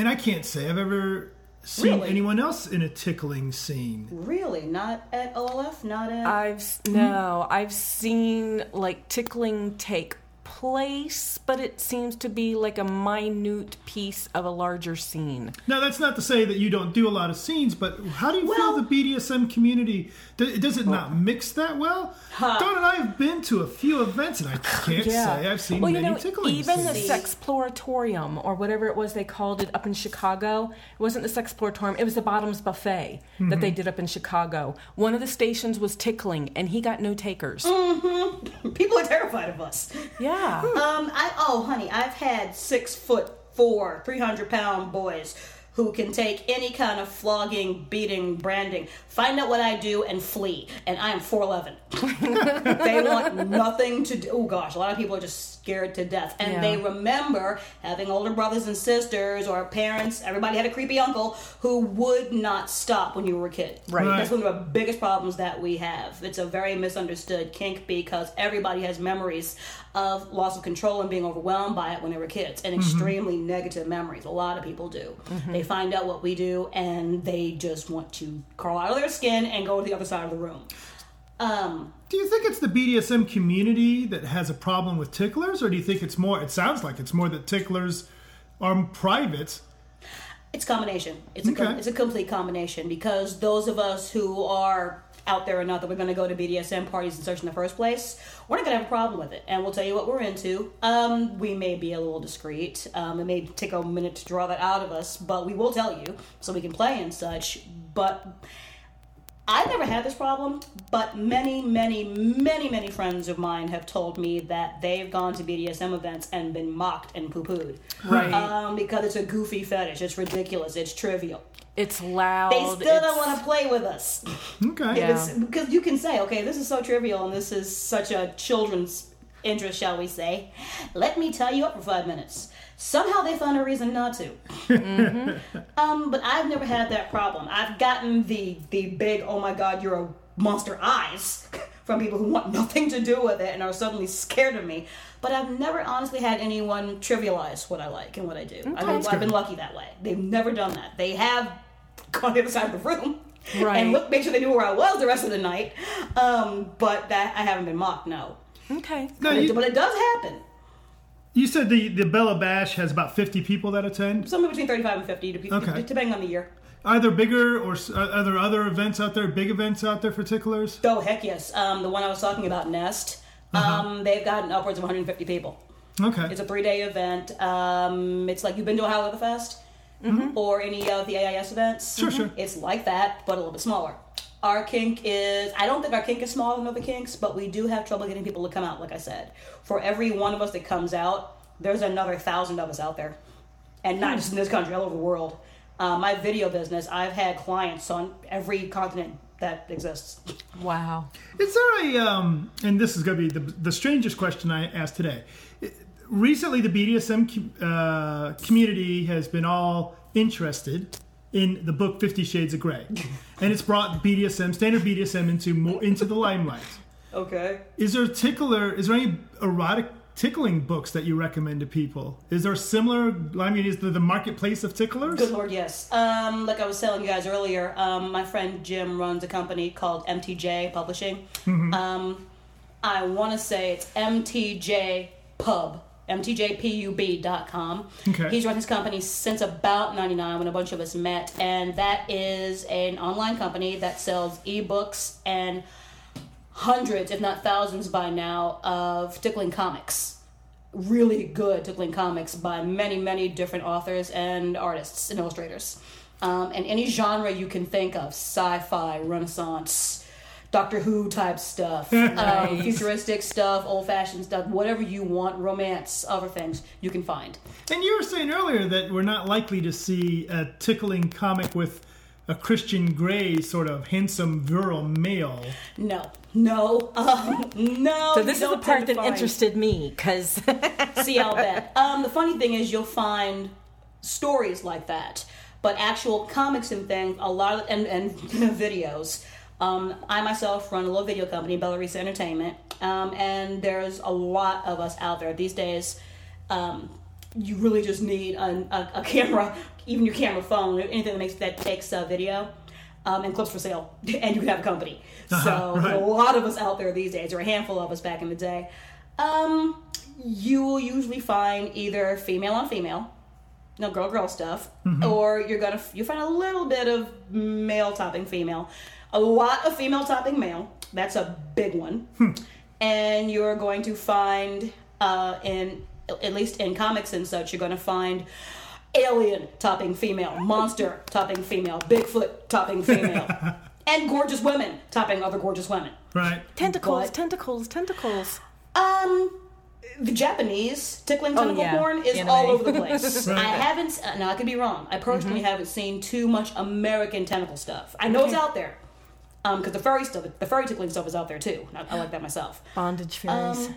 and I can't say I've ever seen Really? anyone else in a tickling scene. really, not at OLF, not at. I've s- hmm? no, I've seen like tickling take place, but it seems to be like a minute piece of a larger scene. Now, that's not to say that you don't do a lot of scenes, but how do you Well- feel the BDSM community? Do- Does it not mix that well? Dawn? and I have been to a few events, and I can't say I've seen well, you know, tickling even the scenes. Sexploratorium or whatever it was they called it up in Chicago. It wasn't the Sexploratorium; it was the Bottoms Buffet that Mm-hmm. they did up in Chicago. One of the stations was tickling, and he got no takers. People are terrified of us. Yeah. Um, I oh honey, I've had six foot four, three hundred pound boys who can take any kind of flogging, beating, branding, find out what I do, and flee. And I am four eleven. they want nothing to do. Oh gosh, a lot of people are just scared to death, and Yeah. they remember having older brothers and sisters or parents. Everybody had a creepy uncle who would not stop when you were a kid. Right. Right. That's one of the biggest problems that we have. It's a very misunderstood kink because everybody has memories of loss of control and being overwhelmed by it when they were kids, and extremely negative memories. A lot of people do. They find out what we do, and they just want to crawl out of their skin and go to the other side of the room. Um, Do you think it's the BDSM community that has a problem with ticklers, or do you think it's more? It sounds like it's more that ticklers are private. It's a combination. It's a it's a complete combination because those of us who are out there enough that we're going to go to BDSM parties and search in the first place, we're not going to have a problem with it, and we'll tell you what we're into. Um, we may be a little discreet. Um, it may take a minute to draw that out of us, but we will tell you so we can play and such. But I've never had this problem, but many, many, many, many friends of mine have told me that they've gone to BDSM events and been mocked and poo pooed. Right. Um, because it's a goofy fetish. It's ridiculous. It's trivial. It's loud. They still it's- don't want to play with us. Okay. Yeah. It's- because you can say, okay, this is so trivial and this is such a children's interest, shall we say. Let me tie you up for five minutes. Somehow they find a reason not to. um, but I've never had that problem. I've gotten the the big, oh my god, you're a monster eyes from people who want nothing to do with it and are suddenly scared of me. But I've never honestly had anyone trivialize what I like and what I do. I mean, that's I've been lucky that way. They've never done that. They have gone to the other side of the room Right. and look, make sure they knew where I was the rest of the night. Um, but that I haven't been mocked. No, Okay. No, but, it, but it does happen. You said the, the Bella Bash has about 50 people that attend. Somewhere between thirty-five and fifty, to be, Okay. depending on the year. Are there bigger or are there other events out there, big events out there for ticklers? Oh heck yes! Um, the one I was talking about, Nest. Uh-huh. Um, they've gotten upwards of 150 people. Okay. It's a three-day event. Um, it's like you've been to a Level Fest or any of the AIS events. Sure, sure. It's like that, but a little bit smaller. Our kink is, I don't think our kink is smaller than other kinks, but we do have trouble getting people to come out, like I said. For every one of us that comes out, there's another thousand of us out there. And not just in this country, all over the world. Uh, my video business, I've had clients on every continent that exists. Wow. Is there a um, and this is going to be the, the strangest question I asked today. Recently, the BDSM uh, community has been all interested in the book Fifty Shades of Grey, and it's brought BDSM, standard BDSM, into more into the limelight. Okay. Is there a tickler? Is there any erotic tickling books that you recommend to people? Is there a similar? I mean, is there the marketplace of ticklers? Good lord, yes. Um, like I was telling you guys earlier, um, my friend Jim runs a company called MTJ Publishing. Um, I want to say it's MTJ Pub, MTJPUB.com. Okay. He's run his company since about 99 when a bunch of us met, and that is an online company that sells ebooks and hundreds, if not thousands by now, of tickling comics. Really good tickling comics by many, many different authors and artists and illustrators. Um, and any genre you can think of sci fi, Renaissance, Doctor Who type stuff, um, futuristic stuff, old fashioned stuff, whatever you want, romance, other things you can find. And you were saying earlier that we're not likely to see a tickling comic with a Christian Grey sort of handsome, virile male. No, no, um, no. So this is the part that find- interested me because See, I'll bet. Um, the funny thing is, you'll find stories like that, but actual comics and things, a lot of and and videos. Um, I myself run a little video company, Bellarisa Entertainment, um, and there's a lot of us out there these days. Um, you really just need a, a, a camera, even your camera phone, anything that makes that takes uh, video. Um, and clips for sale, and you have a company. Uh-huh, so right. a lot of us out there these days, or a handful of us back in the day. Um, you will usually find either female on female, no girl girl stuff, or you're gonna you find a little bit of male topping female, a lot of female topping male. That's a big one, and you're going to find uh, in at least in comics and such, you're going to find alien topping female, monster topping female, Bigfoot topping female, and gorgeous women topping other gorgeous women. Right. tentacles, But- tentacles, tentacles. Um, the Japanese tickling Oh, tentacle yeah. porn is Anime. all over the place. Right. I haven't. Uh, now I could be wrong. I personally haven't seen too much American tentacle stuff. I know it's out there. Um, because the furry stuff, the furry tickling stuff is out there too. I, I like that myself. Bondage fairies. Um,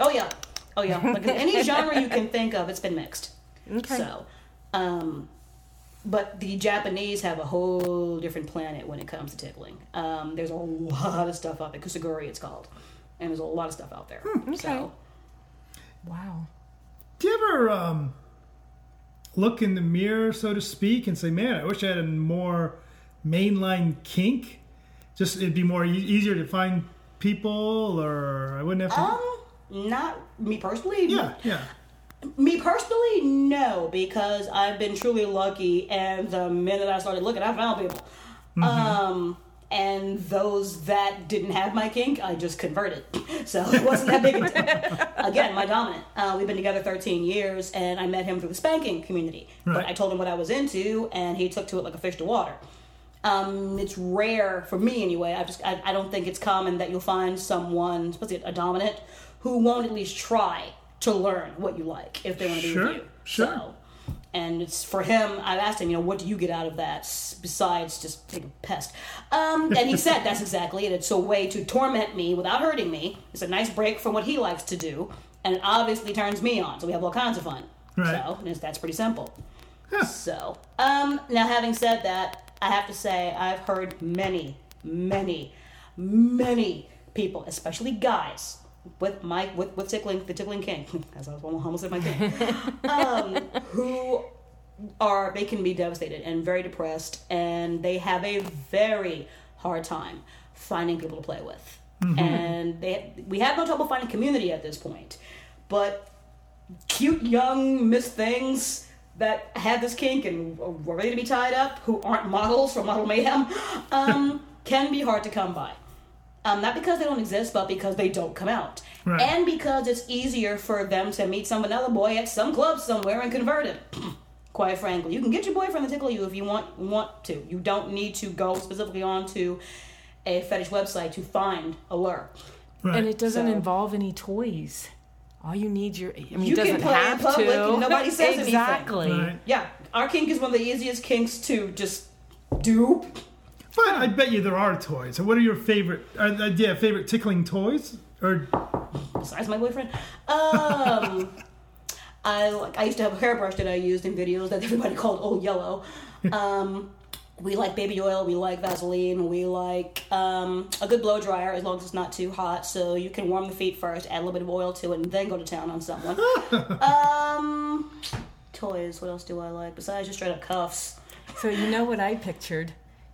oh yeah, oh yeah. Like any genre you can think of, it's been mixed. okay. So, um, but the Japanese have a whole different planet when it comes to tickling. Um, there's a lot of stuff out there. Kusuguri, it's called, and there's a lot of stuff out there. okay. So, wow. Do you ever um, look in the mirror, so to speak, and say, "Man, I wish I had a more mainline kink. Just it'd be more e- easier to find people, or I wouldn't have to." um, not me personally. yeah, yeah. Me personally, no, because I've been truly lucky, and the minute I started looking, I found people. Um, and those that didn't have my kink, I just converted. So it wasn't that big a deal. Again, my dominant. Uh, we've been together 13 years, and I met him through the spanking community. But I told him what I was into, and he took to it like a fish to water. Um, it's rare for me anyway. I just I, I don't think it's common that you'll find someone, especially a dominant, who won't at least try to learn what you like if they want to be Sure, with you. sure. So, and it's for him. I've asked him, you know, what do you get out of that besides just being a pest? Um, and he said that's exactly it. It's a way to torment me without hurting me. It's a nice break from what he likes to do, and it obviously turns me on. So we have all kinds of fun. Right. So and it's- that's pretty simple. Huh. So, um, now having said that, I have to say I've heard many, many, many people, especially guys, with my with, with tickling the tickling king, as I was almost said my king, um, who are they can be devastated and very depressed, and they have a very hard time finding people to play with. And they we have no trouble finding community at this point, but cute young Miss Things that have this kink and were ready to be tied up, who aren't models for Model Mayhem, um, can be hard to come by. Um, not because they don't exist, but because they don't come out. Right. And because it's easier for them to meet some vanilla boy at some club somewhere and convert him. Quite frankly, you can get your boyfriend to tickle you if you want want to. You don't need to go specifically onto a fetish website to find a ler. Right. And it doesn't So- involve any toys. All you need your. I mean, You can doesn't play in have public to. and nobody says anything. exactly. Right. Yeah, our kink is one of the easiest kinks to just do. But I bet you there are toys. So what are your favorite? Uh, uh, yeah, favorite tickling toys? Or besides my boyfriend. Um, I like. I used to have a hairbrush that I used in videos that everybody called Old Yellow. Um, we like baby oil. We like Vaseline. We like um, a good blow dryer as long as it's not too hot, so you can warm the feet first, add a little bit of oil to it, and then go to town on someone. um, toys. What else do I like besides just straight up cuffs? So you know what I pictured?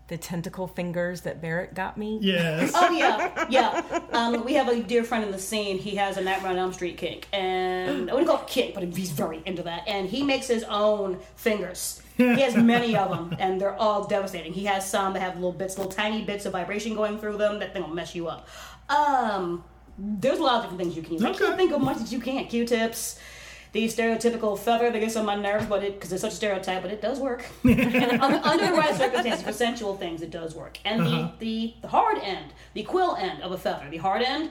The tentacle fingers that Barrett got me. yes, Oh yeah, yeah. Um, we have a dear friend in the scene. He has a Nightmare on Elm Street kink, and I wouldn't call it kink, but he's very into that. And he makes his own fingers. He has many of them, and they're all devastating. He has some that have little bits, little tiny bits of vibration going through them. That thing will mess you up. Um, there's a lot of different things you can use. I Okay. can't think of much that you can't. Q-tips. The stereotypical feather that gets on my nerves, but it because it's such a stereotype, but it does work. and under, under the right circumstances, for sensual things, it does work. And Uh-huh. the, the the hard end, the quill end of a feather, the hard end,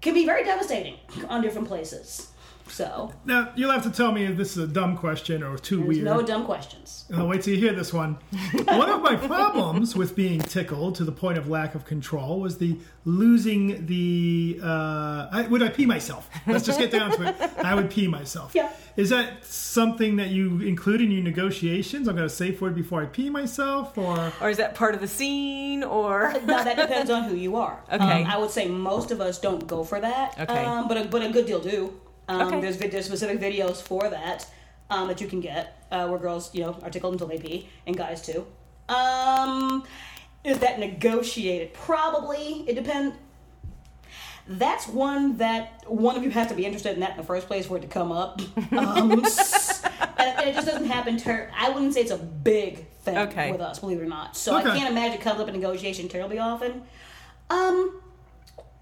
can be very devastating on different places. So now you'll have to tell me if this is a dumb question or too there's weird. no dumb questions. I'll wait till you hear this one. one of my problems with being tickled to the point of lack of control was the losing the. Uh, I, would I pee myself? Let's just get down to it. I would pee myself. Yeah. Is that something that you include in your negotiations? I'm going to safe word before I pee myself, or Or is that part of the scene? Or Now that depends on who you are. Okay. Um, I would say most of us don't go for that. Okay. Um, but a, but a good deal do. Um, Okay. There's there's specific videos for that um, that you can get uh, where girls you know are tickled until they pee and guys too. Um, is that negotiated? Probably. It depends. That's one that one of you has to be interested in that in the first place for it to come up. Um, and, it just doesn't happen. Ter- I wouldn't say it's a big thing Okay. with us, believe it or not. So Okay. I can't imagine comes up in negotiation terribly often. Um,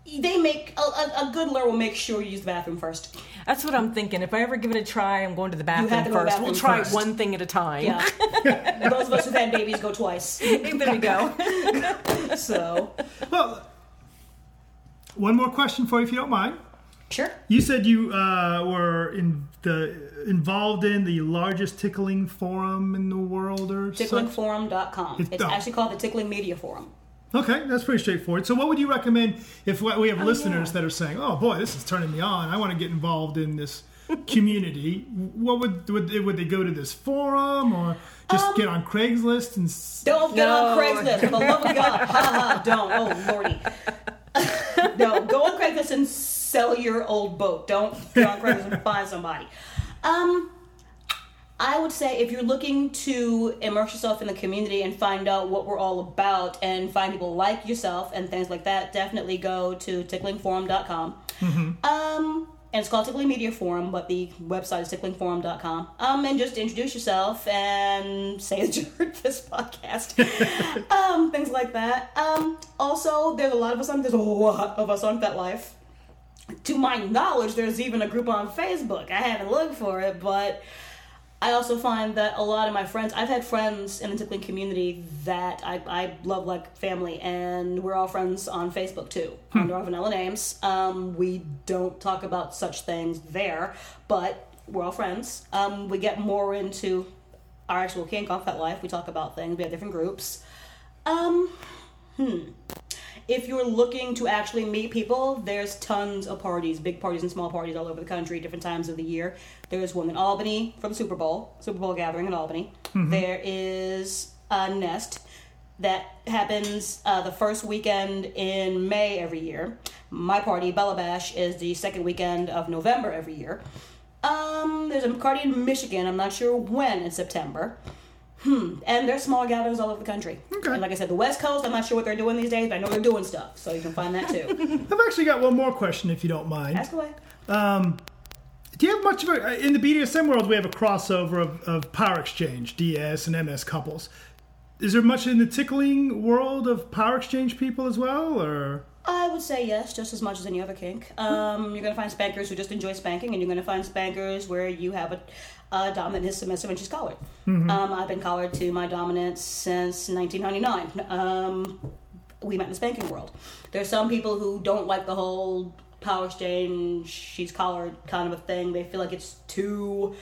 they make a, a, a good ler will make sure you use the bathroom first. that's what I'm thinking. If I ever give it a try, I'm going to the bathroom have to go the first. we'll try first. one thing at a time. Yeah, those of us who've had babies go twice. there we go. So well. One more question for you, if you don't mind. sure. You said you uh, were in the involved in the largest tickling forum in the world, or such? Ticklingforum.com. It's It's dumb. actually called the Tickling Media Forum. Okay, that's pretty straightforward. So, what would you recommend if we have listeners yeah. that are saying, "Oh boy, this is turning me on. I want to get involved in this community"? what would would they, would they go to this forum or just get on Craigslist and? Don't get on Craigslist. For the love of God. Ha ha. Don't. Oh, lordy. no, go on Craigslist and sell your old boat. Don't go on Craigslist and find somebody. Um, I would say if you're looking to immerse yourself in the community and find out what we're all about and find people like yourself and things like that, definitely go to ticklingforum.com. Um, and it's called Tickling Media Forum, but the website is ticklingforum.com. Um, and just introduce yourself and say that you heard this podcast. um, things like that. Um, also, there's a lot of us on, there's a lot of us on FetLife. To my knowledge, there's even a group on Facebook. I haven't looked for it, but I also find that a lot of my friends, I've had friends in the tickling community that I, I love like family, and we're all friends on Facebook too, under our vanilla names. Um, we don't talk about such things there, but we're all friends. Um, we get more into our actual kink on FetLife. We talk about things. We have different groups. Um, hmm. If you're looking to actually meet people, there's tons of parties, big parties and small parties all over the country, different times of the year. There's one in Albany for the Super Bowl, Super Bowl gathering in Albany. There is a Nest that happens uh, the first weekend in May every year. My party, Bella Bash, is the second weekend of November every year. Um, there's a party in Michigan. I'm not sure when in September. Hmm. And there's small gatherings all over the country. Okay. And like I said, the West Coast, I'm not sure what they're doing these days, but I know they're doing stuff. So you can find that too. I've actually got one more question, if you don't mind. Ask away. Do you have much of a in the BDSM world? We have a crossover of, of power exchange, DS and MS couples. Is there much in the tickling world of power exchange people as well, or I would say yes, just as much as any other kink. Um, you're going to find spankers who just enjoy spanking, and you're going to find spankers where you have a, a dominant is submissive and she's collared. Um, I've been collared to my dominance since 1999. Um, we met in the spanking world. There's some people who don't like the whole power exchange, she's collared kind of a thing. They feel like it's too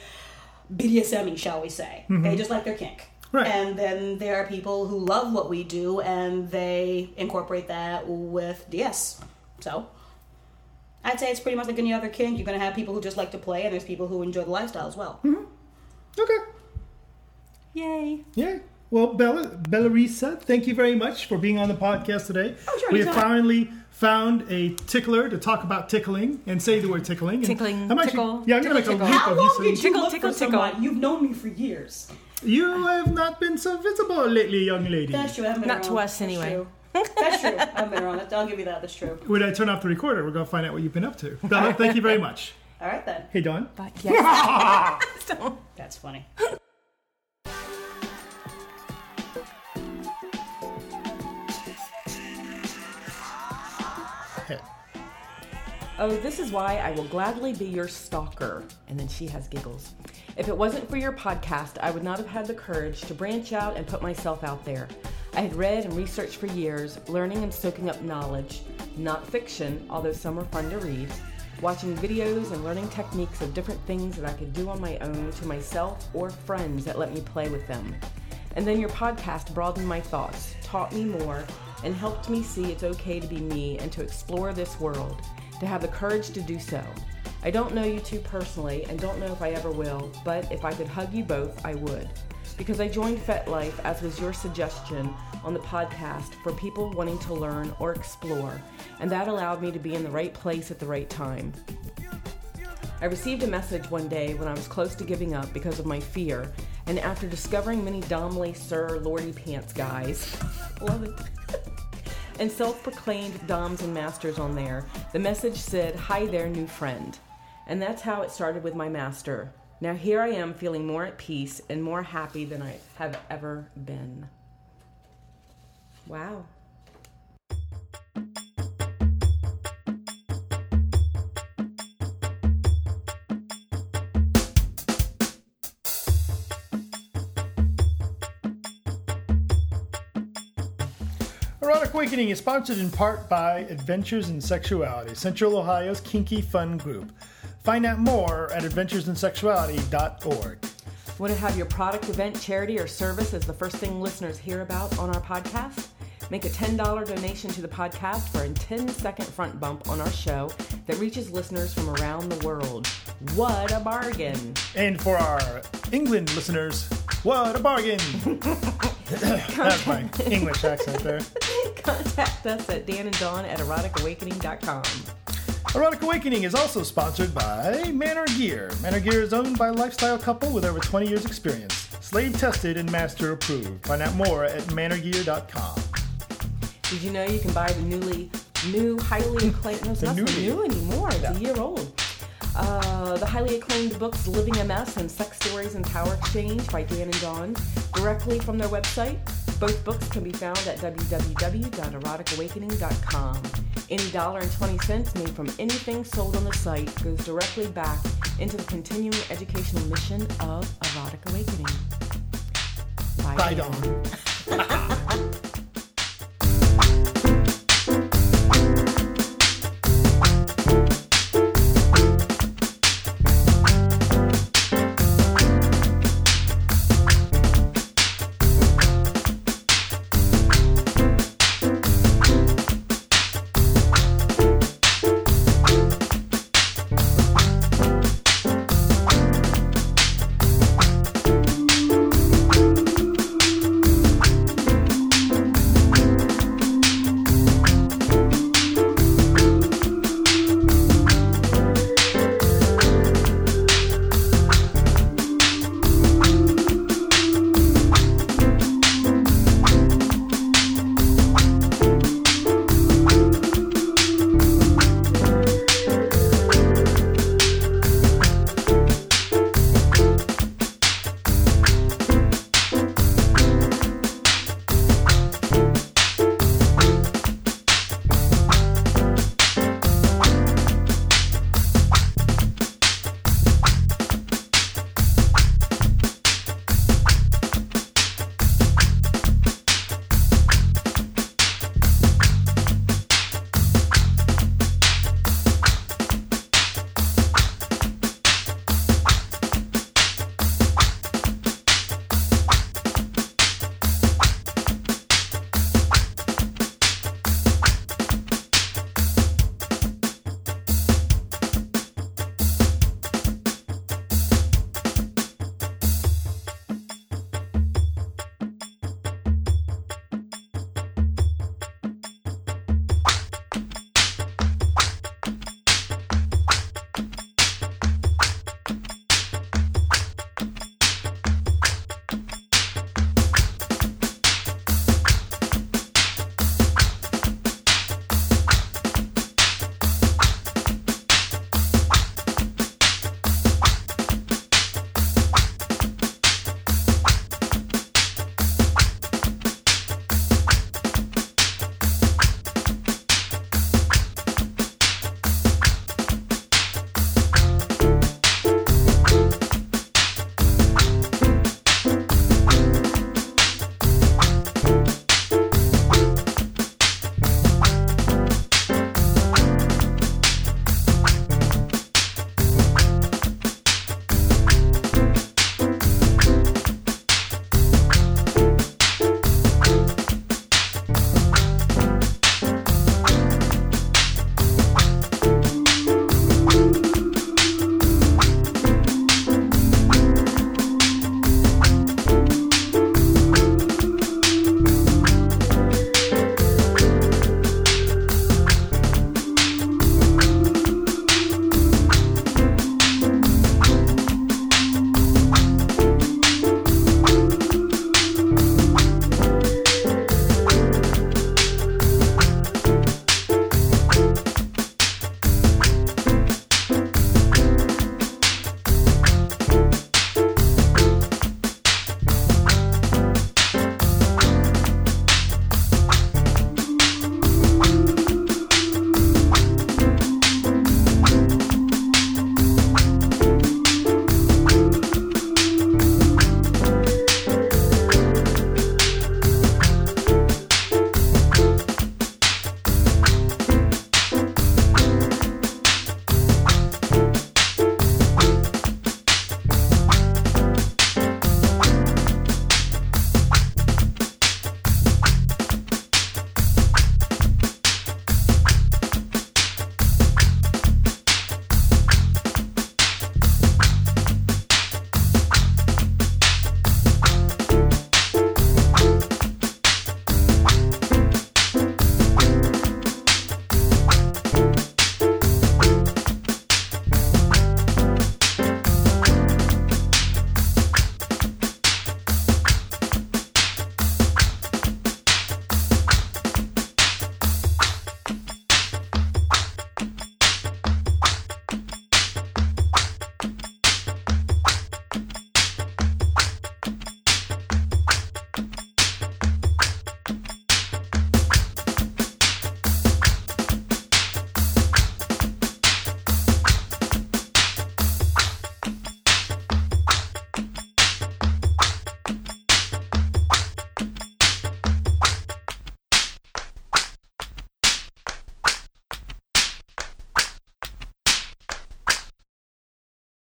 BDSM shall we say. They just like their kink. Right. And then there are people who love what we do and they incorporate that with DS. So I'd say it's pretty much like any other kink. You're going to have people who just like to play, and there's people who enjoy the lifestyle as well. Mm-hmm. okay? Yay. Yeah. Well, Bella Bellarisa, thank you very much for being on the podcast today. Oh, sure, we have anytime. finally found a tickler to talk about tickling and say the word tickling. And Tickling, I'm actually- tickle, yeah, I'm gonna tickle, a tickle. leap How of long you. did saying- you Tickle, look tickle, for tickle. somebody? You've known me for years. You have not been so visible lately, young lady. That's true. Haven't been to around. us, That's anyway. True. That's true. I haven't been wrong. I'll give you that. That's true. When I turn off the recorder, we're going to find out what you've been up to. Bella, thank you very much. All right then. Hey, Dawn. But yes. That's funny. Oh, this is why I will gladly be your stalker. And then she has giggles. If it wasn't for your podcast, I would not have had the courage to branch out and put myself out there. I had read and researched for years, learning and soaking up knowledge, not fiction, although some were fun to read, watching videos and learning techniques of different things that I could do on my own to myself or friends that let me play with them. And then your podcast broadened my thoughts, taught me more, and helped me see it's okay to be me and to explore this world, to have the courage to do so. I don't know you two personally and don't know if I ever will, but if I could hug you both, I would. Because I joined FetLife, as was your suggestion on the podcast, for people wanting to learn or explore, and that allowed me to be in the right place at the right time. I received a message one day when I was close to giving up because of my fear, and after discovering many Domley Sir Lordy Pants guys, love it, and self proclaimed Doms and Masters on there, the message said, Hi there, new friend. And that's how it started with my master. Now here I am feeling more at peace and more happy than I have ever been. Wow. Erotic Awakening is sponsored in part by Adventures in Sexuality, Central Ohio's kinky fun group. Find out more at adventuresinsexuality.org. Want to have your product, event, charity, or service as the first thing listeners hear about on our podcast? Make a $10 donation to the podcast for a 10 second front bump on our show that reaches listeners from around the world. What a bargain! And for our England listeners, what a bargain! That's my English accent there. Contact us at Dan and Dawn at eroticawakening.com. Erotic Awakening is also sponsored by Manor Gear. Manor Gear is owned by a lifestyle couple with over 20 years' experience. Slave tested and master approved. Find out more at manorgear.com. Did you know you can buy the newly new, highly acclaimed? No, it's not new anymore. It's Yeah. a year old. Uh, the highly acclaimed books "Living M/s" and "Sex Stories and Power Exchange" by Dan and Dawn, directly from their website. Both books can be found at www.eroticawakening.com. Any dollar and twenty cents made from anything sold on the site goes directly back into the continuing educational mission of Erotic Awakening. Bye, Dan. Dawn.